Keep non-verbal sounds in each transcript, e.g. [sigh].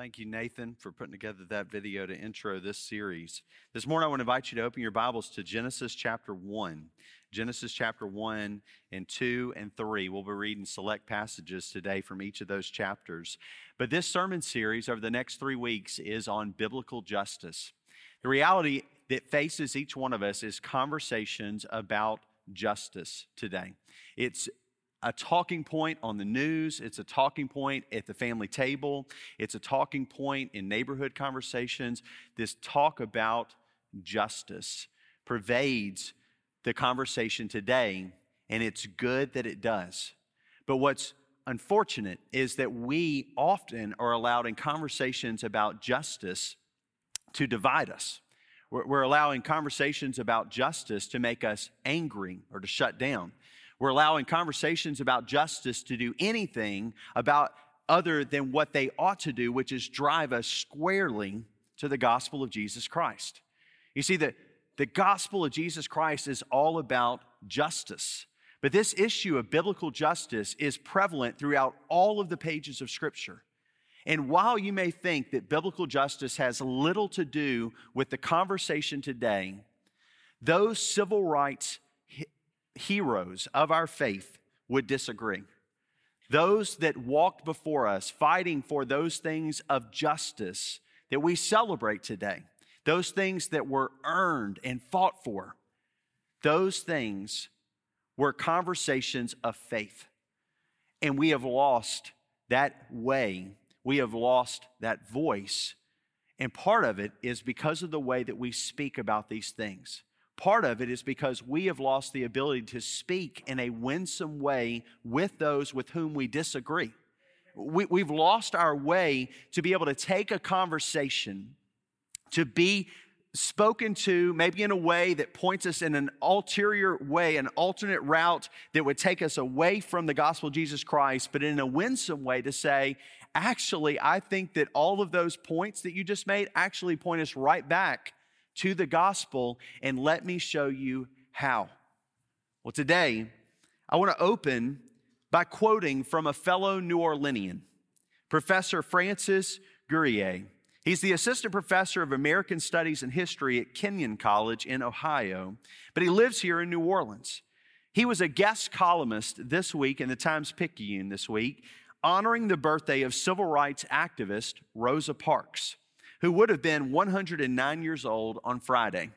Thank you, Nathan, for putting together that video to intro this series. This morning, I want to invite you to open your Bibles to Genesis chapter 1. Genesis chapter 1 and 2 and 3. We'll be reading select passages today from each of those chapters. But this sermon series over the next three weeks is on biblical justice. The reality that faces each one of us is conversations about justice today. It's a talking point on the news. It's a talking point at the family table. It's a talking point in neighborhood conversations. This talk about justice pervades the conversation today, and it's good that it does. But what's unfortunate is that we often are allowed in conversations about justice to divide us. We're, allowing conversations about justice to make us angry or to shut down. We're allowing conversations about justice to do anything about other than what they ought to do, which is drive us squarely to the gospel of Jesus Christ. You see, the, the gospel of Jesus Christ is all about justice. But this issue of biblical justice is prevalent throughout all of the pages of Scripture. And while you may think that biblical justice has little to do with the conversation today, those civil rights heroes of our faith would disagree. Those that walked before us fighting for those things of justice that we celebrate today, those things that were earned and fought for, those things were conversations of faith. And we have lost that way, we have lost that voice. And part of it is because of the way that we speak about these things. Part of it is because we have lost the ability to speak in a winsome way with those with whom we disagree. We, have lost our way to be able to take a conversation, to be spoken to, maybe in a way that points us in an ulterior way, an alternate route that would take us away from the gospel of Jesus Christ, but in a winsome way to say, actually, I think that all of those points that you just made actually point us right back to the gospel, and let me show you how. Well, today, I want to open by quoting from a fellow New Orleanian, Professor Francis Gourrier. He's the assistant professor of American Studies and History at Kenyon College in Ohio, but he lives here in New Orleans. He was a guest columnist this week in the Times Picayune this week, honoring the birthday of civil rights activist Rosa Parks who would have been 109 years old on Friday.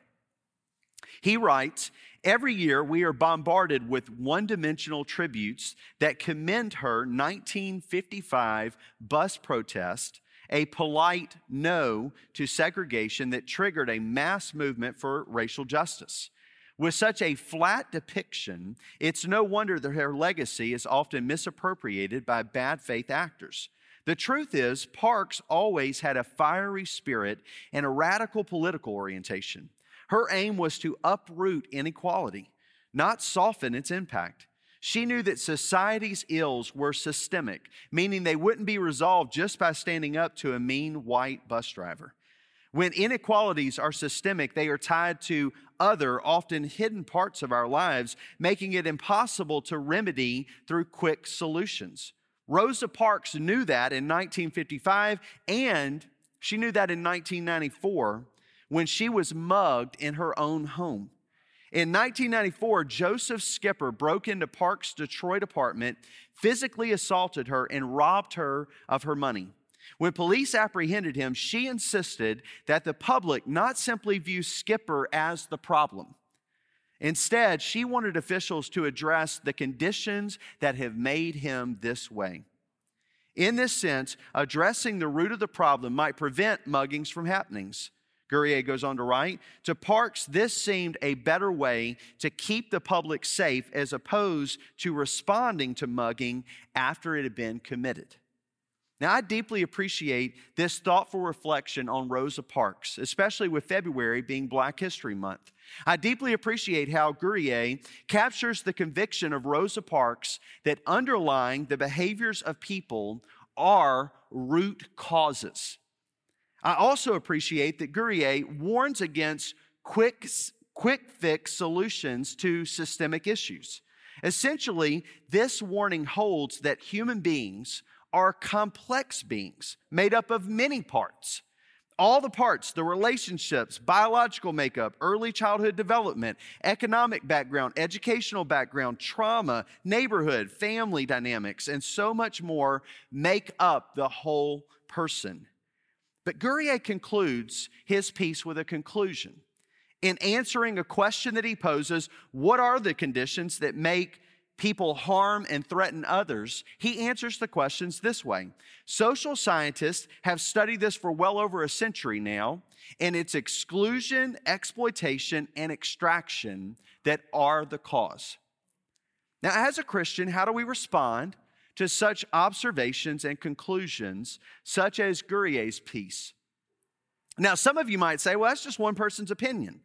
He writes, Every year we are bombarded with one dimensional tributes that commend her 1955 bus protest, a polite no to segregation that triggered a mass movement for racial justice. With such a flat depiction, it's no wonder that her legacy is often misappropriated by bad faith actors. The truth is, Parks always had a fiery spirit and a radical political orientation. Her aim was to uproot inequality, not soften its impact. She knew that society's ills were systemic, meaning they wouldn't be resolved just by standing up to a mean white bus driver. When inequalities are systemic, they are tied to other, often hidden parts of our lives, making it impossible to remedy through quick solutions. Rosa Parks knew that in 1955, and she knew that in 1994 when she was mugged in her own home. In 1994, Joseph Skipper broke into Parks' Detroit apartment, physically assaulted her, and robbed her of her money. When police apprehended him, she insisted that the public not simply view Skipper as the problem, Instead, she wanted officials to address the conditions that have made him this way. In this sense, addressing the root of the problem might prevent muggings from happening. Gourrier goes on to write To Parks, this seemed a better way to keep the public safe as opposed to responding to mugging after it had been committed. Now, I deeply appreciate this thoughtful reflection on Rosa Parks, especially with February being Black History Month. I deeply appreciate how Gourrier captures the conviction of Rosa Parks that underlying the behaviors of people are root causes. I also appreciate that Gourrier warns against quick, quick fix solutions to systemic issues. Essentially, this warning holds that human beings are complex beings made up of many parts. All the parts, the relationships, biological makeup, early childhood development, economic background, educational background, trauma, neighborhood, family dynamics, and so much more make up the whole person. But Gourrier concludes his piece with a conclusion. In answering a question that he poses, what are the conditions that make people harm and threaten others, he answers the questions this way. Social scientists have studied this for well over a century now, and it's exclusion, exploitation, and extraction that are the cause. Now, as a Christian, how do we respond to such observations and conclusions, such as Gourrier's piece? Now, some of you might say, well, that's just one person's opinion.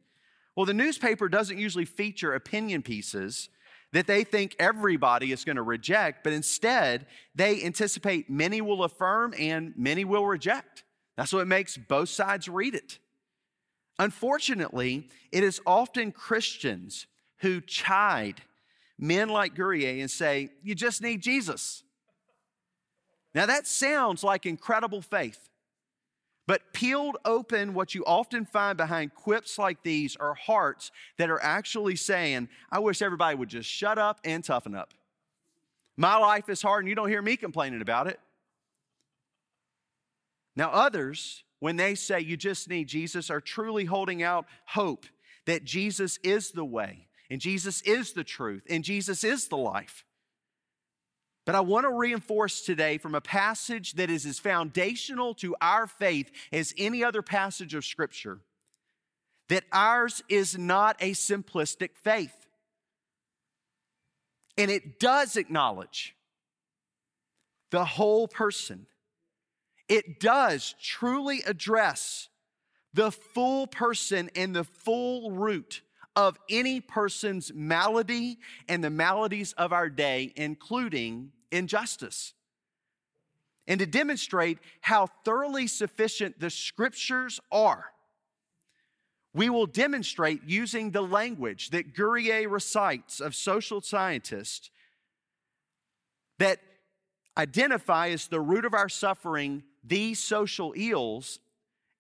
Well, the newspaper doesn't usually feature opinion pieces that they think everybody is going to reject, but instead they anticipate many will affirm and many will reject. That's what makes both sides read it. Unfortunately, it is often Christians who chide men like Gourrier and say, You just need Jesus. Now that sounds like incredible faith. But peeled open, what you often find behind quips like these are hearts that are actually saying, I wish everybody would just shut up and toughen up. My life is hard and you don't hear me complaining about it. Now, others, when they say you just need Jesus, are truly holding out hope that Jesus is the way, and Jesus is the truth, and Jesus is the life. But I want to reinforce today from a passage that is as foundational to our faith as any other passage of Scripture that ours is not a simplistic faith. And it does acknowledge the whole person. It does truly address the full person and the full root of any person's malady and the maladies of our day, including injustice. And to demonstrate how thoroughly sufficient the scriptures are, we will demonstrate using the language that Gourrier recites of social scientists that identify as the root of our suffering these social ills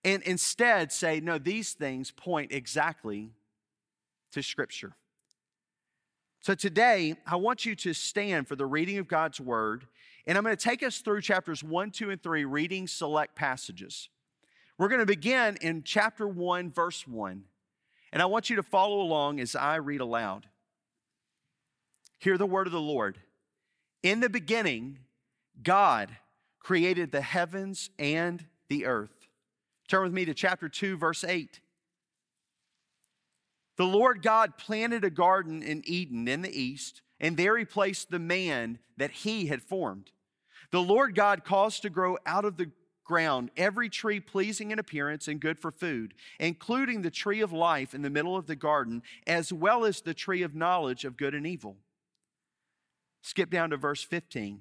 and instead say, no, these things point exactly to Scripture. So today, I want you to stand for the reading of God's word, and I'm going to take us through chapters 1, 2, and 3, reading select passages. We're going to begin in chapter 1, verse 1, and I want you to follow along as I read aloud. Hear the word of the Lord. In the beginning, God created the heavens and the earth. Turn with me to chapter 2, verse 8. The Lord God planted a garden in Eden in the east, and there he placed the man that he had formed. The Lord God caused to grow out of the ground every tree pleasing in appearance and good for food, including the tree of life in the middle of the garden, as well as the tree of knowledge of good and evil. Skip down to verse 15.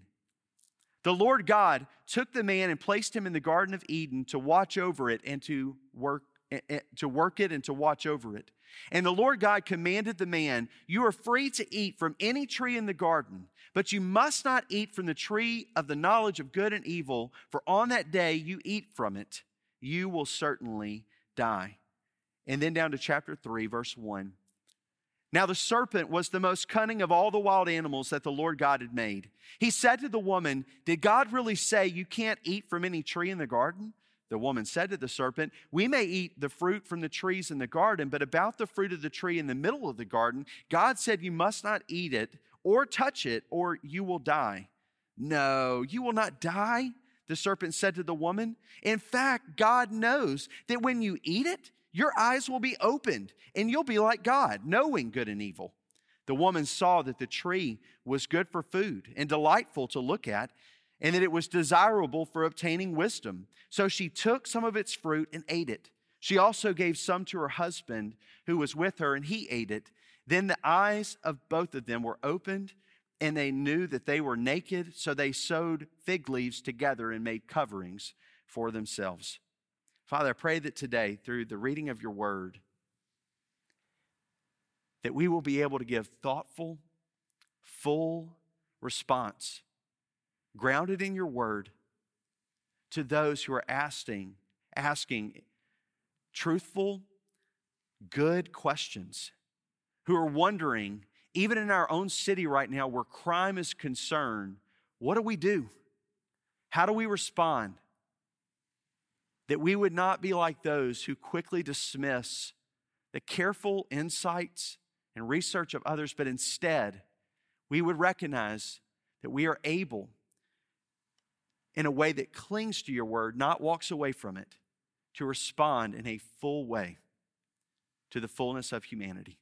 The Lord God took the man and placed him in the Garden of Eden to watch over it and to work, to work it and to watch over it. And the Lord God commanded the man, You are free to eat from any tree in the garden, but you must not eat from the tree of the knowledge of good and evil, for on that day you eat from it, you will certainly die. And then down to chapter 3, verse 1. Now the serpent was the most cunning of all the wild animals that the Lord God had made. He said to the woman, Did God really say you can't eat from any tree in the garden? The woman said to the serpent, We may eat the fruit from the trees in the garden, but about the fruit of the tree in the middle of the garden, God said, You must not eat it or touch it, or you will die. No, you will not die, the serpent said to the woman. In fact, God knows that when you eat it, your eyes will be opened, and you'll be like God, knowing good and evil. The woman saw that the tree was good for food and delightful to look at and that it was desirable for obtaining wisdom. So she took some of its fruit and ate it. She also gave some to her husband who was with her, and he ate it. Then the eyes of both of them were opened, and they knew that they were naked. So they sewed fig leaves together and made coverings for themselves. Father, I pray that today, through the reading of your word, that we will be able to give thoughtful, full response grounded in your word, to those who are asking, asking truthful, good questions, who are wondering, even in our own city right now where crime is concerned, what do we do? How do we respond? That we would not be like those who quickly dismiss the careful insights and research of others, but instead, we would recognize that we are able, in a way that clings to your word, not walks away from it, to respond in a full way to the fullness of humanity.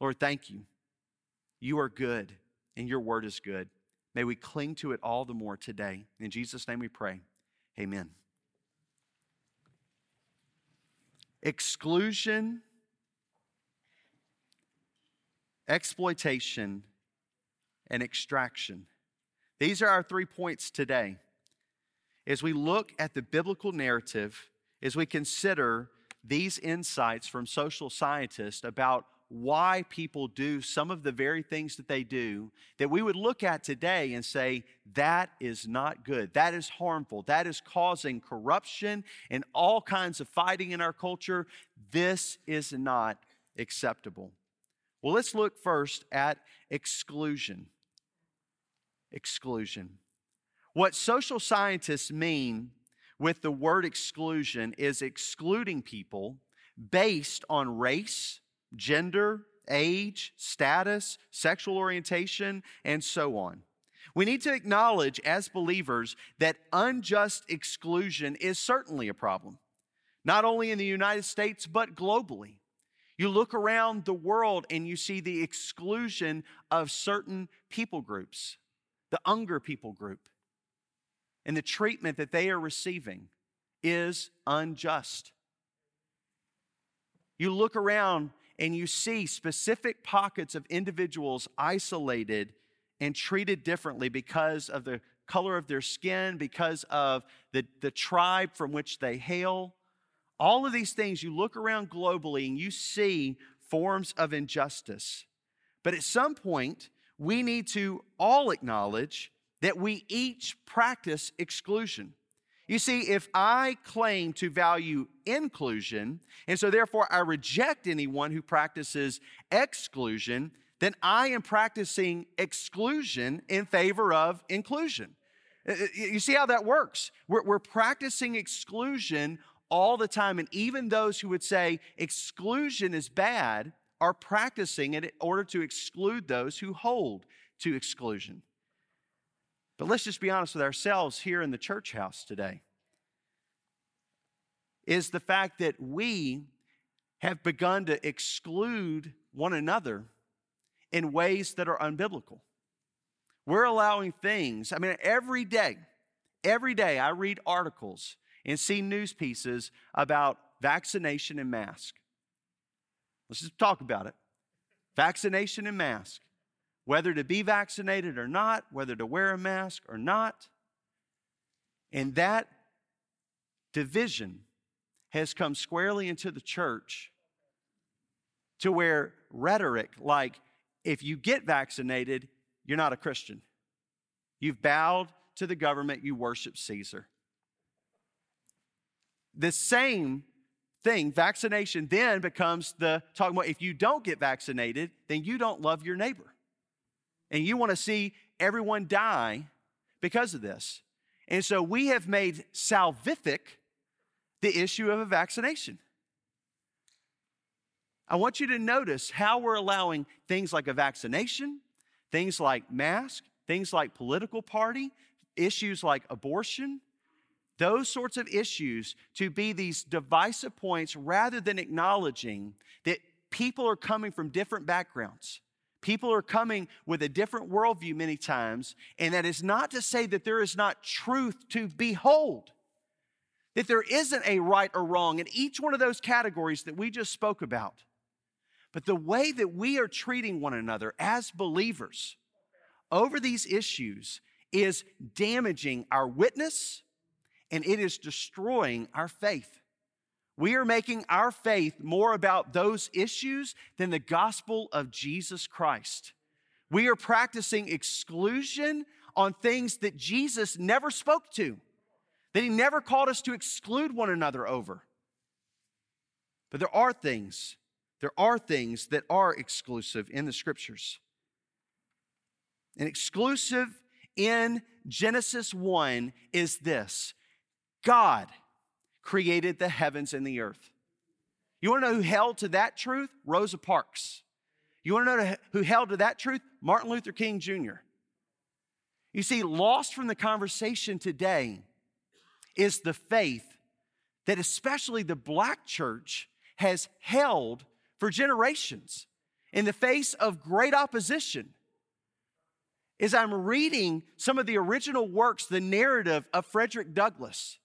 Lord, thank you. You are good, and your word is good. May we cling to it all the more today. In Jesus' name we pray. Amen. Exclusion, exploitation, and extraction. These are our three points today. As we look at the biblical narrative, as we consider these insights from social scientists about why people do some of the very things that they do that we would look at today and say, that is not good. That is harmful. That is causing corruption and all kinds of fighting in our culture. This is not acceptable. Well, let's look first at exclusion. Exclusion. What social scientists mean with the word exclusion is excluding people based on race gender, age, status, sexual orientation, and so on. We need to acknowledge as believers that unjust exclusion is certainly a problem, not only in the United States, but globally. You look around the world and you see the exclusion of certain people groups, the Uyghur people group, and the treatment that they are receiving is unjust. You look around and you see specific pockets of individuals isolated and treated differently because of the color of their skin, because of the, the tribe from which they hail. All of these things, you look around globally and you see forms of injustice. But at some point, we need to all acknowledge that we each practice exclusion. You see, if I claim to value inclusion, and so therefore I reject anyone who practices exclusion, then I am practicing exclusion in favor of inclusion. Uh, uh, you see how that works? We're, we're, practicing exclusion all the time, and even those who would say exclusion is bad are practicing it in order to exclude those who hold to exclusion. But let's just be honest with ourselves here in the church house today. Is the fact that we have begun to exclude one another in ways that are unbiblical. We're allowing things, I mean, every day, every day I read articles and see news pieces about vaccination and mask. Let's just talk about it. Vaccination and mask whether to be vaccinated or not, whether to wear a mask or not. And that division has come squarely into the church to where rhetoric like, if you get vaccinated, you're not a Christian. You've bowed to the government, you worship Caesar. The same thing, vaccination then becomes the talking about if you don't get vaccinated, then you don't love your neighbor and you want to see everyone die because of this. And so we have made salvific the issue of a vaccination. I want you to notice how we're allowing things like a vaccination, things like mask, things like political party, issues like abortion, those sorts of issues to be these divisive points rather than acknowledging that people are coming from different backgrounds. People are coming with a different worldview many times, and that is not to say that there is not truth to behold, that there isn't a right or wrong in each one of those categories that we just spoke about. But the way that we are treating one another as believers over these issues is damaging our witness and it is destroying our faith. We are making our faith more about those issues than the gospel of Jesus Christ. We are practicing exclusion on things that Jesus never spoke to, that he never called us to exclude one another over. But there are things, there are things that are exclusive in the scriptures. And exclusive in Genesis 1 is this God created the heavens and the earth. You want to know who held to that truth? Rosa Parks. You want to know who held to that truth? Martin Luther King Jr. You see, lost from the conversation today is the faith that especially the black church has held for generations in the face of great opposition. As I'm reading some of the original works, the narrative of Frederick Douglass,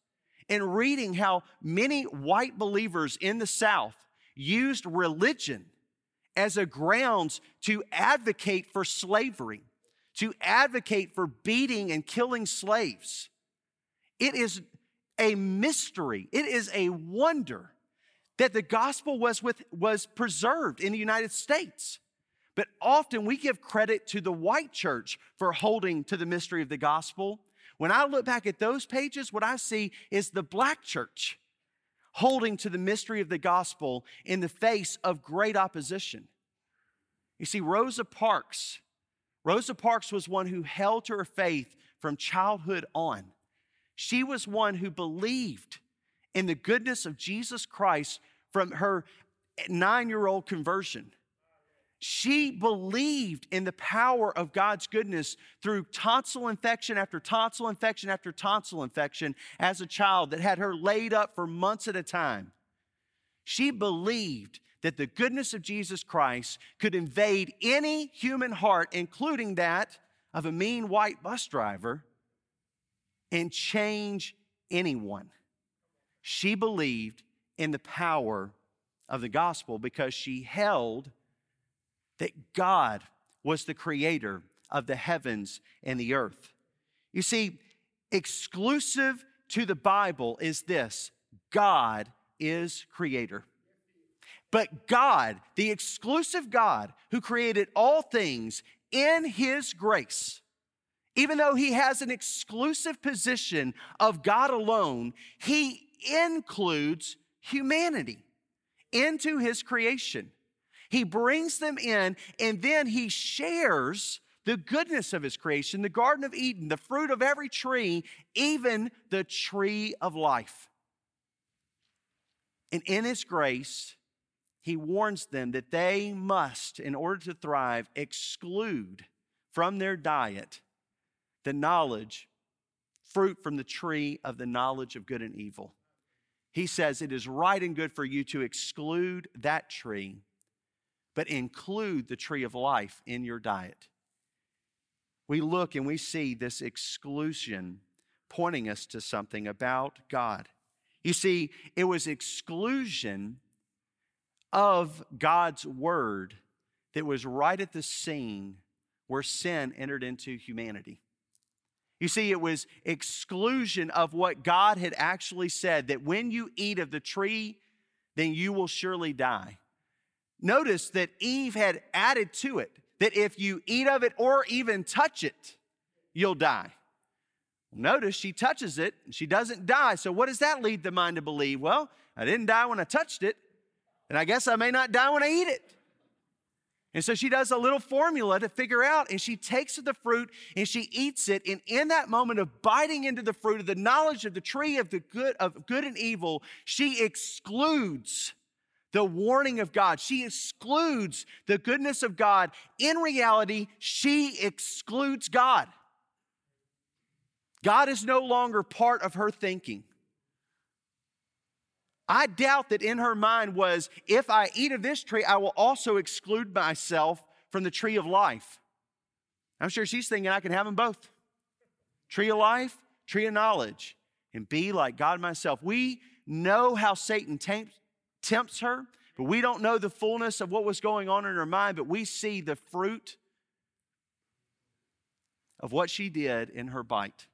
and reading how many white believers in the South used religion as a grounds to advocate for slavery, to advocate for beating and killing slaves. It is a mystery, it is a wonder that the gospel was, with, was preserved in the United States. But often we give credit to the white church for holding to the mystery of the gospel when I look back at those pages, what I see is the black church holding to the mystery of the gospel in the face of great opposition. You see, Rosa Parks, Rosa Parks was one who held to her faith from childhood on. She was one who believed in the goodness of Jesus Christ from her nine year old conversion. She believed in the power of God's goodness through tonsil infection after tonsil infection after tonsil infection as a child that had her laid up for months at a time. She believed that the goodness of Jesus Christ could invade any human heart, including that of a mean white bus driver, and change anyone. She believed in the power of the gospel because she held that God was the creator of the heavens and the earth. You see, exclusive to the Bible is this God is creator. But God, the exclusive God who created all things in His grace, even though He has an exclusive position of God alone, He includes humanity into His creation. He brings them in and then he shares the goodness of his creation, the Garden of Eden, the fruit of every tree, even the tree of life. And in his grace, he warns them that they must, in order to thrive, exclude from their diet the knowledge, fruit from the tree of the knowledge of good and evil. He says it is right and good for you to exclude that tree but include the tree of life in your diet. We look and we see this exclusion pointing us to something about God. You see, it was exclusion of God's word that was right at the scene where sin entered into humanity. You see, it was exclusion of what God had actually said that when you eat of the tree, then you will surely die. Notice that Eve had added to it that if you eat of it or even touch it, you'll die. Notice she touches it and she doesn't die. So, what does that lead the mind to believe? Well, I didn't die when I touched it, and I guess I may not die when I eat it. And so she does a little formula to figure out, and she takes the fruit and she eats it. And in that moment of biting into the fruit of the knowledge of the tree of the good of good and evil, she excludes the warning of God. She excludes the goodness of God. In reality, she excludes God. God is no longer part of her thinking. I doubt that in her mind was if I eat of this tree, I will also exclude myself from the tree of life. I'm sure she's thinking I can have them both tree of life, tree of knowledge, and be like God myself. We know how Satan tempts, tempts her, but we don't know the fullness of what was going on in her mind, but we see the fruit of what she did in her bite.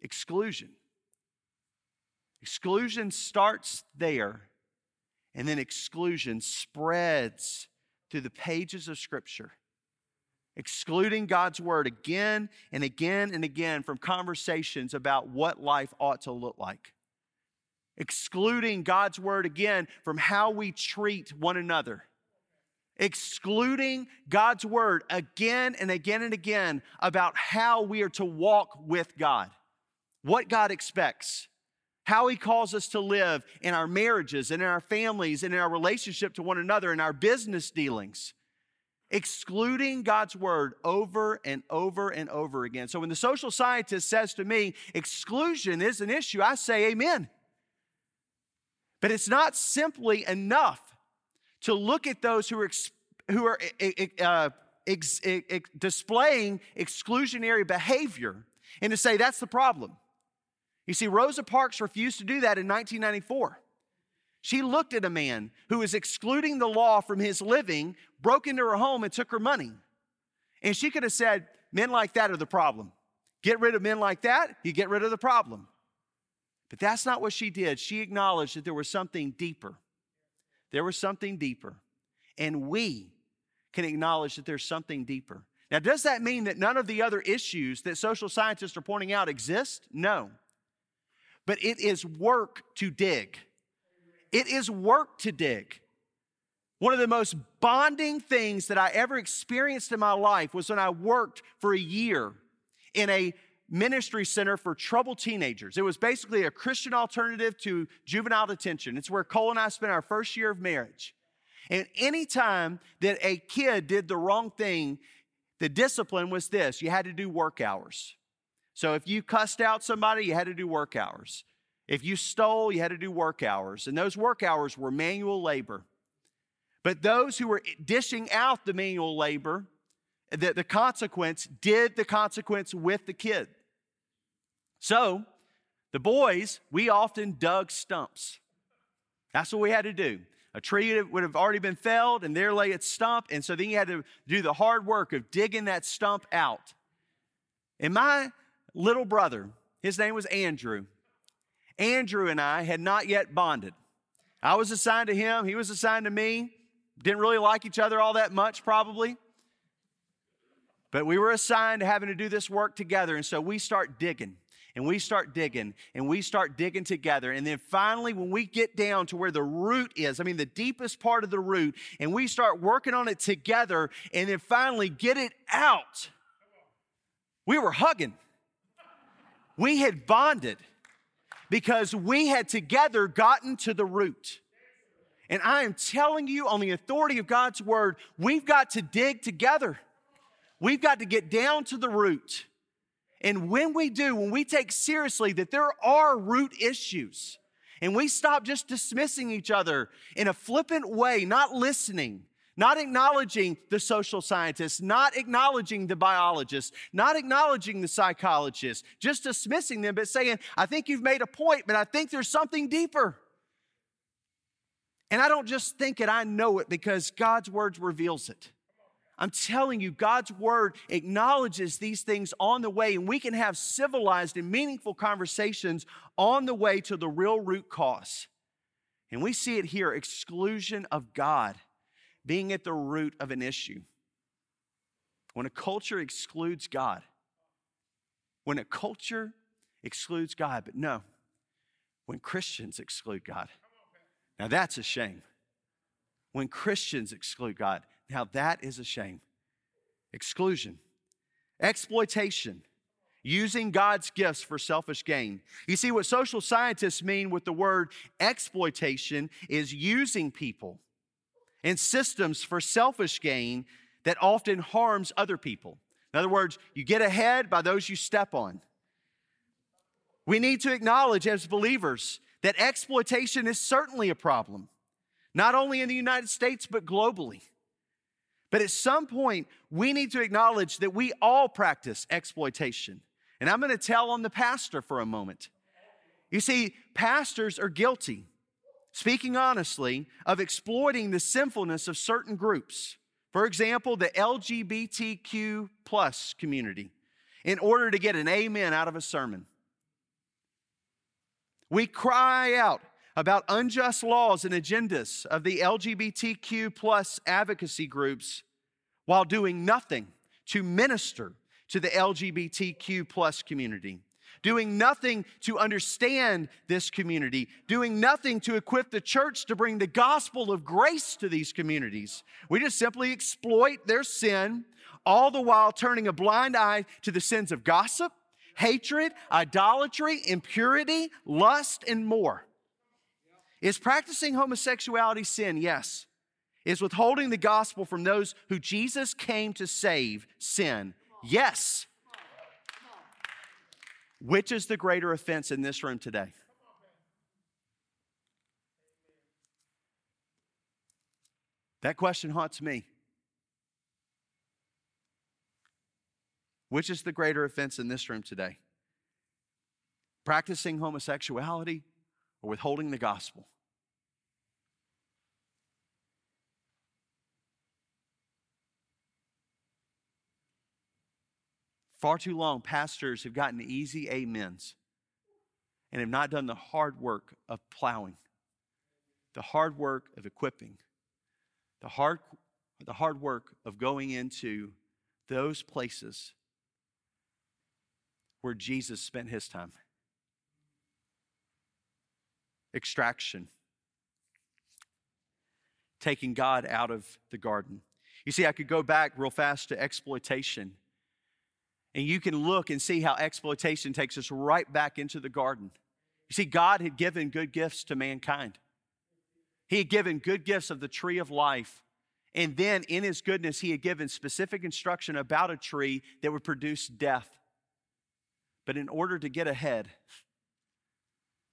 Exclusion. Exclusion starts there, and then exclusion spreads through the pages of Scripture. excluding God's word again and again and again from conversations about what life ought to look like. Excluding God's word again from how we treat one another. Excluding God's word again and again and again about how we are to walk with God, what God expects, how He calls us to live in our marriages and in our families and in our relationship to one another, in our business dealings excluding God's word over and over and over again. So when the social scientist says to me, exclusion is an issue, I say amen. But it's not simply enough to look at those who are, who are uh, ex, ex, displaying exclusionary behavior and to say that's the problem. You see, Rosa Parks refused to do that in 1994. She looked at a man who was excluding the law from his living, broke into her home, and took her money. And she could have said, Men like that are the problem. Get rid of men like that, you get rid of the problem. But that's not what she did. She acknowledged that there was something deeper. There was something deeper. And we can acknowledge that there's something deeper. Now, does that mean that none of the other issues that social scientists are pointing out exist? No. But it is work to dig. It is work to dig. One of the most bonding things that I ever experienced in my life was when I worked for a year in a ministry center for troubled teenagers. It was basically a Christian alternative to juvenile detention. It's where Cole and I spent our first year of marriage. And anytime that a kid did the wrong thing, the discipline was this you had to do work hours. So if you cussed out somebody, you had to do work hours. If you stole, you had to do work hours, and those work hours were manual labor. But those who were dishing out the manual labor, the, the consequence did the consequence with the kid. So, the boys, we often dug stumps. That's what we had to do. A tree would have already been felled, and there lay its stump. And so then you had to do the hard work of digging that stump out. And my little brother, his name was Andrew, Andrew and I had not yet bonded. I was assigned to him, he was assigned to me. Didn't really like each other all that much, probably. But we were assigned to having to do this work together. And so we start digging and we start digging and we start digging together. And then finally, when we get down to where the root is, I mean, the deepest part of the root, and we start working on it together and then finally get it out, we were hugging. We had bonded because we had together gotten to the root. And I am telling you, on the authority of God's word, we've got to dig together. We've got to get down to the root. And when we do, when we take seriously that there are root issues, and we stop just dismissing each other in a flippant way, not listening, not acknowledging the social scientists, not acknowledging the biologists, not acknowledging the psychologists, just dismissing them, but saying, I think you've made a point, but I think there's something deeper. And I don't just think it, I know it because God's word reveals it. I'm telling you, God's word acknowledges these things on the way, and we can have civilized and meaningful conversations on the way to the real root cause. And we see it here exclusion of God being at the root of an issue. When a culture excludes God, when a culture excludes God, but no, when Christians exclude God, now that's a shame. When Christians exclude God, now that is a shame. Exclusion, exploitation, using God's gifts for selfish gain. You see, what social scientists mean with the word exploitation is using people and systems for selfish gain that often harms other people. In other words, you get ahead by those you step on. We need to acknowledge as believers that exploitation is certainly a problem, not only in the United States, but globally. But at some point, we need to acknowledge that we all practice exploitation. And I'm going to tell on the pastor for a moment. You see, pastors are guilty speaking honestly, of exploiting the sinfulness of certain groups. For example, the LGBTQ plus community, in order to get an amen out of a sermon. We cry out about unjust laws and agendas of the LGBTQ plus advocacy groups while doing nothing to minister to the LGBTQ plus community, doing nothing to understand this community, doing nothing to equip the church to bring the gospel of grace to these communities. We just simply exploit their sin, all the while turning a blind eye to the sins of gossip, hatred, idolatry, impurity, lust, and more. Is practicing homosexuality sin? Yes. Is withholding the gospel from those who Jesus came to save sin? Yes. Which is the greater offense in this room today? That question haunts me. Which is the greater offense in this room today? Practicing homosexuality or withholding the gospel? Far too long, pastors have gotten easy amens and have not done the hard work of plowing, the hard work of equipping, the hard, the hard work of going into those places where Jesus spent his time. Extraction, taking God out of the garden. You see, I could go back real fast to exploitation and you can look and see how exploitation takes us right back into the garden. You see, God had given good gifts to mankind. He had given good gifts of the tree of life. And then in his goodness, he had given specific instruction about a tree that would produce death. But in order to get ahead,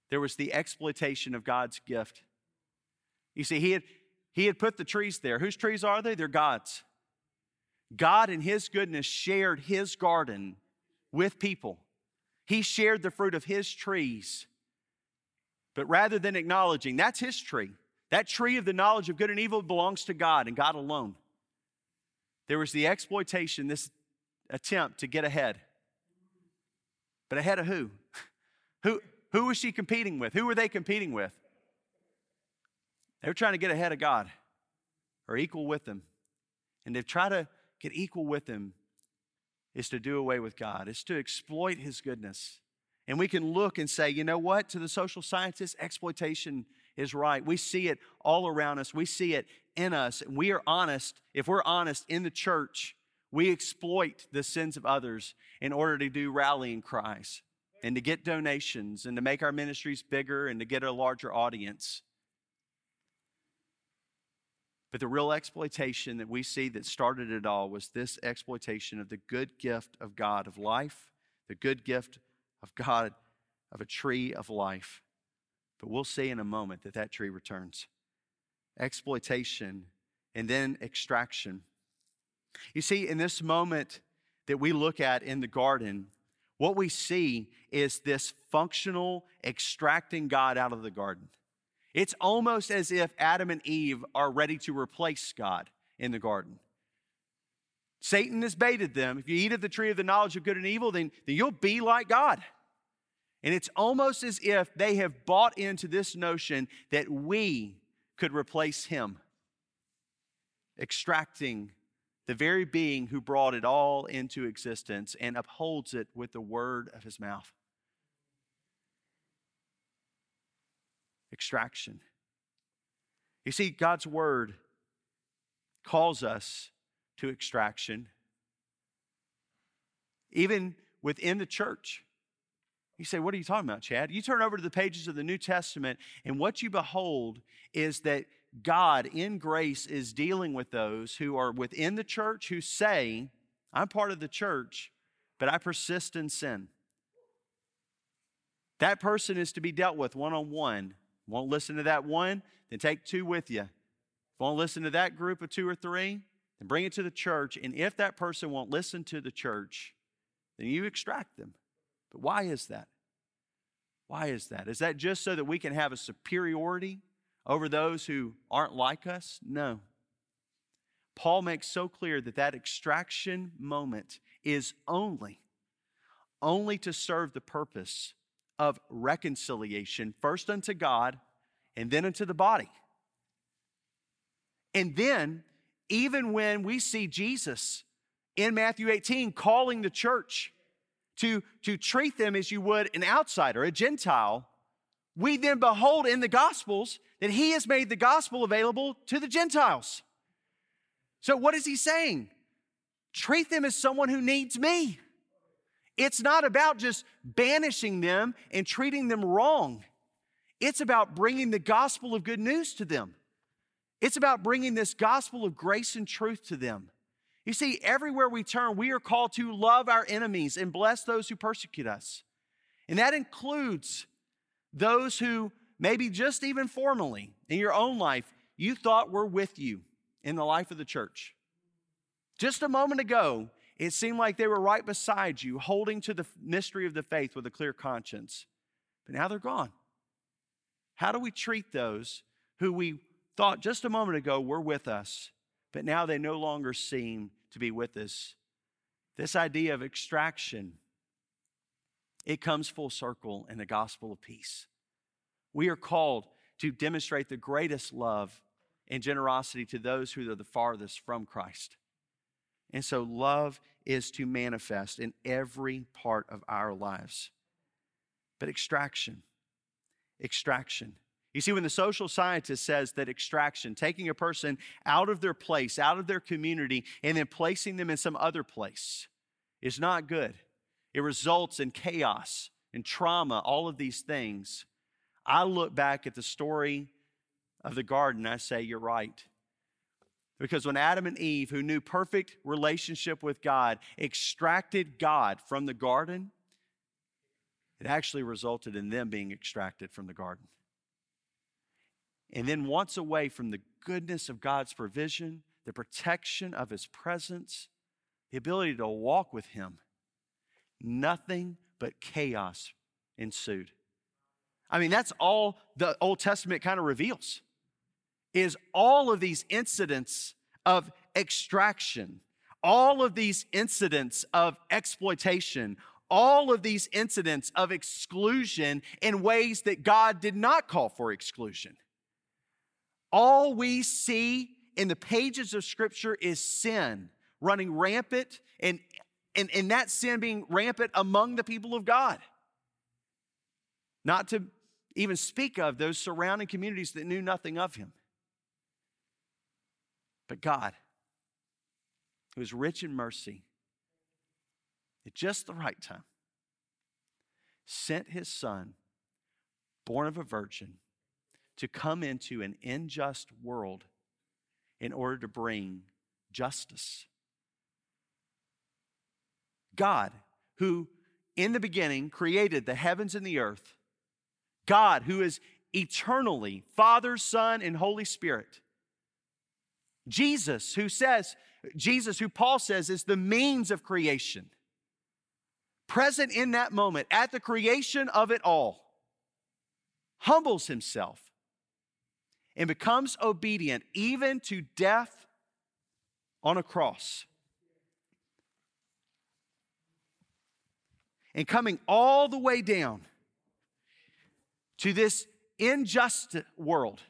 there was the exploitation of God's gift. You see, he had, he had put the trees there. Whose trees are they? They're God's. God, in His goodness, shared His garden with people. He shared the fruit of His trees. But rather than acknowledging that's His tree, that tree of the knowledge of good and evil belongs to God and God alone. There was the exploitation, this attempt to get ahead. But ahead of who? [laughs] Who, who was she competing with? Who were they competing with? They were trying to get ahead of God or equal with Him. And they try to get equal with Him is to do away with God, is to exploit His goodness. And we can look and say, you know what, to the social scientists, exploitation is right. We see it all around us, we see it in us. And we are honest. If we're honest in the church, we exploit the sins of others in order to do rallying cries and to get donations and to make our ministries bigger and to get a larger audience. But the real exploitation that we see that started it all was this exploitation of the good gift of God of life, the good gift of God of a tree of life. But we'll see in a moment that that tree returns. Exploitation and then extraction. You see, in this moment that we look at in the garden, what we see is this functional extracting God out of the garden. It's almost as if Adam and Eve are ready to replace God in the garden. Satan has baited them. If you eat of the tree of the knowledge of good and evil, then, then you'll be like God. And it's almost as if they have bought into this notion that we could replace him, extracting the very being who brought it all into existence and upholds it with the word of his mouth. extraction. You see, God's word calls us to extraction, even within the church. You say, What are you talking about, Chad? You turn over to the pages of the New Testament, and what you behold is that God in grace is dealing with those who are within the church who say, I'm part of the church, but I persist in sin. That person is to be dealt with one on one won't listen to that one, then take two with you. Won't listen to that group of two or three, then bring it to the church. And if that person won't listen to the church, then you extract them. But why is that? Why is that? Is that just so that we can have a superiority over those who aren't like us? No. Paul makes so clear that that extraction moment is only, only to serve the purpose of reconciliation, first unto God and then unto the body. And then, even when we see Jesus in Matthew 18, calling the church to, to treat them as you would an outsider, a Gentile, we then behold in the Gospels that he has made the gospel available to the Gentiles. So, what is he saying? Treat them as someone who needs me. It's not about just banishing them and treating them wrong. It's about bringing the gospel of good news to them. It's about bringing this gospel of grace and truth to them. You see, everywhere we turn, we are called to love our enemies and bless those who persecute us. And that includes those who maybe just even formally in your own life, you thought were with you in the life of the church. Just a moment ago, it seemed like they were right beside you, holding to the mystery of the faith with a clear conscience. But now they're gone. How do we treat those who we thought just a moment ago were with us, but now they no longer seem to be with us? This idea of extraction, it comes full circle in the gospel of peace. We are called to demonstrate the greatest love and generosity to those who are the farthest from Christ. And so, love is to manifest in every part of our lives. But extraction, extraction. You see, when the social scientist says that extraction, taking a person out of their place, out of their community, and then placing them in some other place, is not good. It results in chaos and trauma, all of these things. I look back at the story of the garden, I say, You're right. Because when Adam and Eve, who knew perfect relationship with God, extracted God from the garden, it actually resulted in them being extracted from the garden. And then, once away from the goodness of God's provision, the protection of His presence, the ability to walk with Him, nothing but chaos ensued. I mean, that's all the Old Testament kind of reveals is all of these incidents of extraction, all of these incidents of exploitation, all of these incidents of exclusion in ways that God did not call for exclusion. All we see in the pages of Scripture is sin running rampant and, and, and that sin being rampant among the people of God. Not to even speak of those surrounding communities that knew nothing of him. But God, who is rich in mercy, at just the right time, sent his son, born of a virgin, to come into an unjust world in order to bring justice. God, who in the beginning created the heavens and the earth, God, who is eternally Father, Son, and Holy Spirit. Jesus, who says, Jesus, who Paul says is the means of creation, present in that moment at the creation of it all, humbles himself and becomes obedient even to death on a cross. And coming all the way down to this unjust world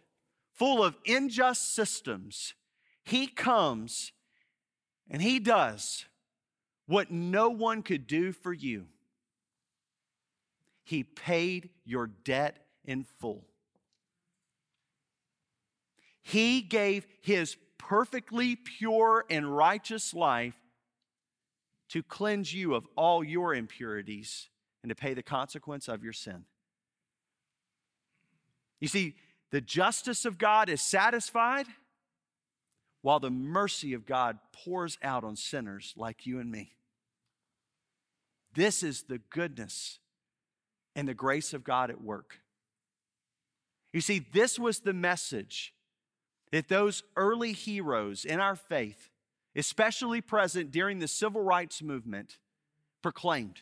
full of unjust systems, he comes and he does what no one could do for you. He paid your debt in full. He gave his perfectly pure and righteous life to cleanse you of all your impurities and to pay the consequence of your sin. You see, the justice of God is satisfied while the mercy of God pours out on sinners like you and me. This is the goodness and the grace of God at work. You see, this was the message that those early heroes in our faith, especially present during the civil rights movement, proclaimed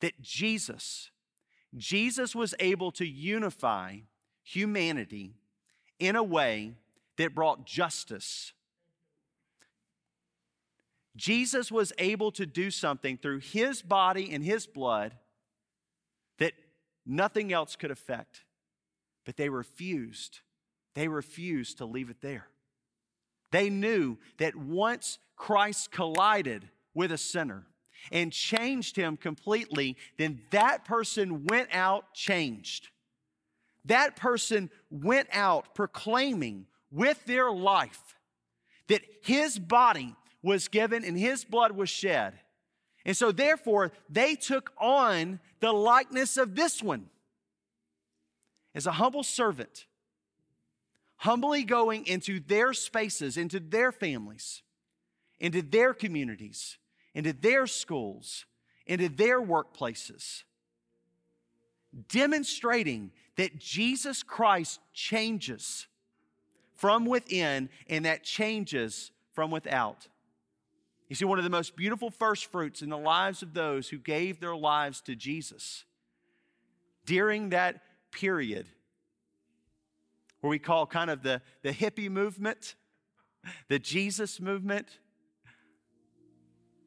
that Jesus Jesus was able to unify humanity in a way that brought justice. Jesus was able to do something through his body and his blood that nothing else could affect. But they refused. They refused to leave it there. They knew that once Christ collided with a sinner and changed him completely, then that person went out changed. That person went out proclaiming with their life that his body was given and his blood was shed. And so, therefore, they took on the likeness of this one as a humble servant, humbly going into their spaces, into their families, into their communities, into their schools, into their workplaces, demonstrating that Jesus Christ changes from within and that changes from without. You see, one of the most beautiful first fruits in the lives of those who gave their lives to Jesus during that period where we call kind of the, the hippie movement, the Jesus movement,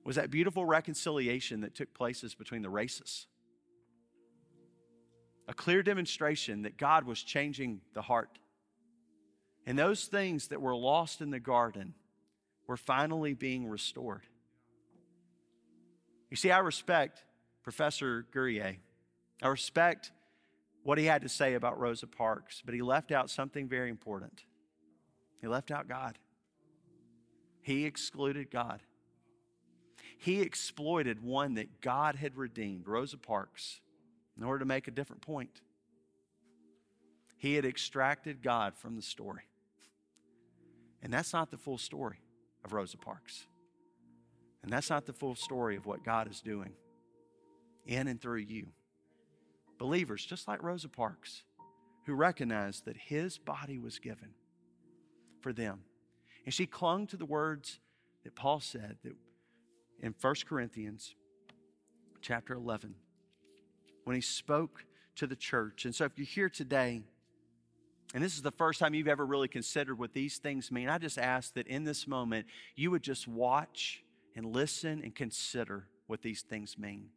was that beautiful reconciliation that took places between the races. A clear demonstration that God was changing the heart. And those things that were lost in the garden were finally being restored. You see, I respect Professor Gourrier. I respect what he had to say about Rosa Parks, but he left out something very important. He left out God. He excluded God. He exploited one that God had redeemed, Rosa Parks, in order to make a different point. He had extracted God from the story. And that's not the full story of Rosa Parks. And that's not the full story of what God is doing in and through you. Believers, just like Rosa Parks, who recognized that his body was given for them. And she clung to the words that Paul said that in 1 Corinthians chapter 11 when he spoke to the church. And so if you're here today, and this is the first time you've ever really considered what these things mean, I just ask that in this moment you would just watch and listen and consider what these things mean.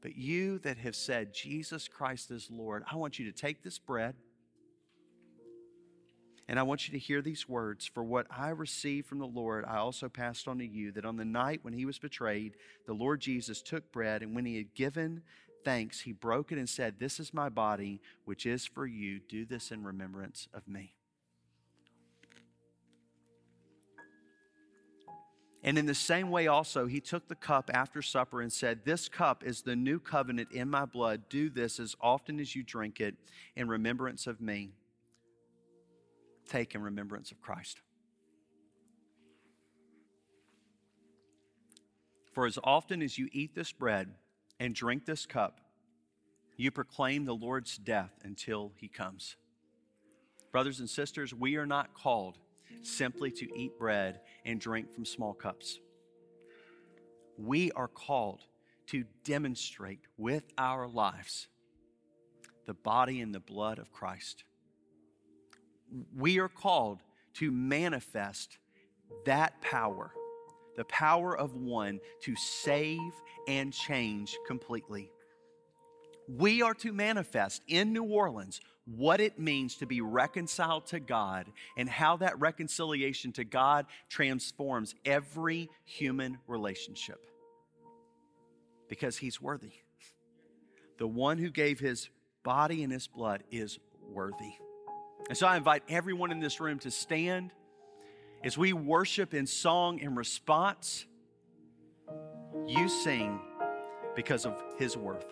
But you that have said, Jesus Christ is Lord, I want you to take this bread and I want you to hear these words For what I received from the Lord, I also passed on to you, that on the night when he was betrayed, the Lord Jesus took bread, and when he had given thanks, he broke it and said, This is my body, which is for you. Do this in remembrance of me. And in the same way, also, he took the cup after supper and said, This cup is the new covenant in my blood. Do this as often as you drink it in remembrance of me take in remembrance of Christ. For as often as you eat this bread and drink this cup, you proclaim the Lord's death until he comes. Brothers and sisters, we are not called simply to eat bread and drink from small cups. We are called to demonstrate with our lives the body and the blood of Christ we are called to manifest that power, the power of one to save and change completely. We are to manifest in New Orleans what it means to be reconciled to God and how that reconciliation to God transforms every human relationship. Because He's worthy. The one who gave His body and His blood is worthy. And so I invite everyone in this room to stand as we worship in song and response. You sing because of his worth.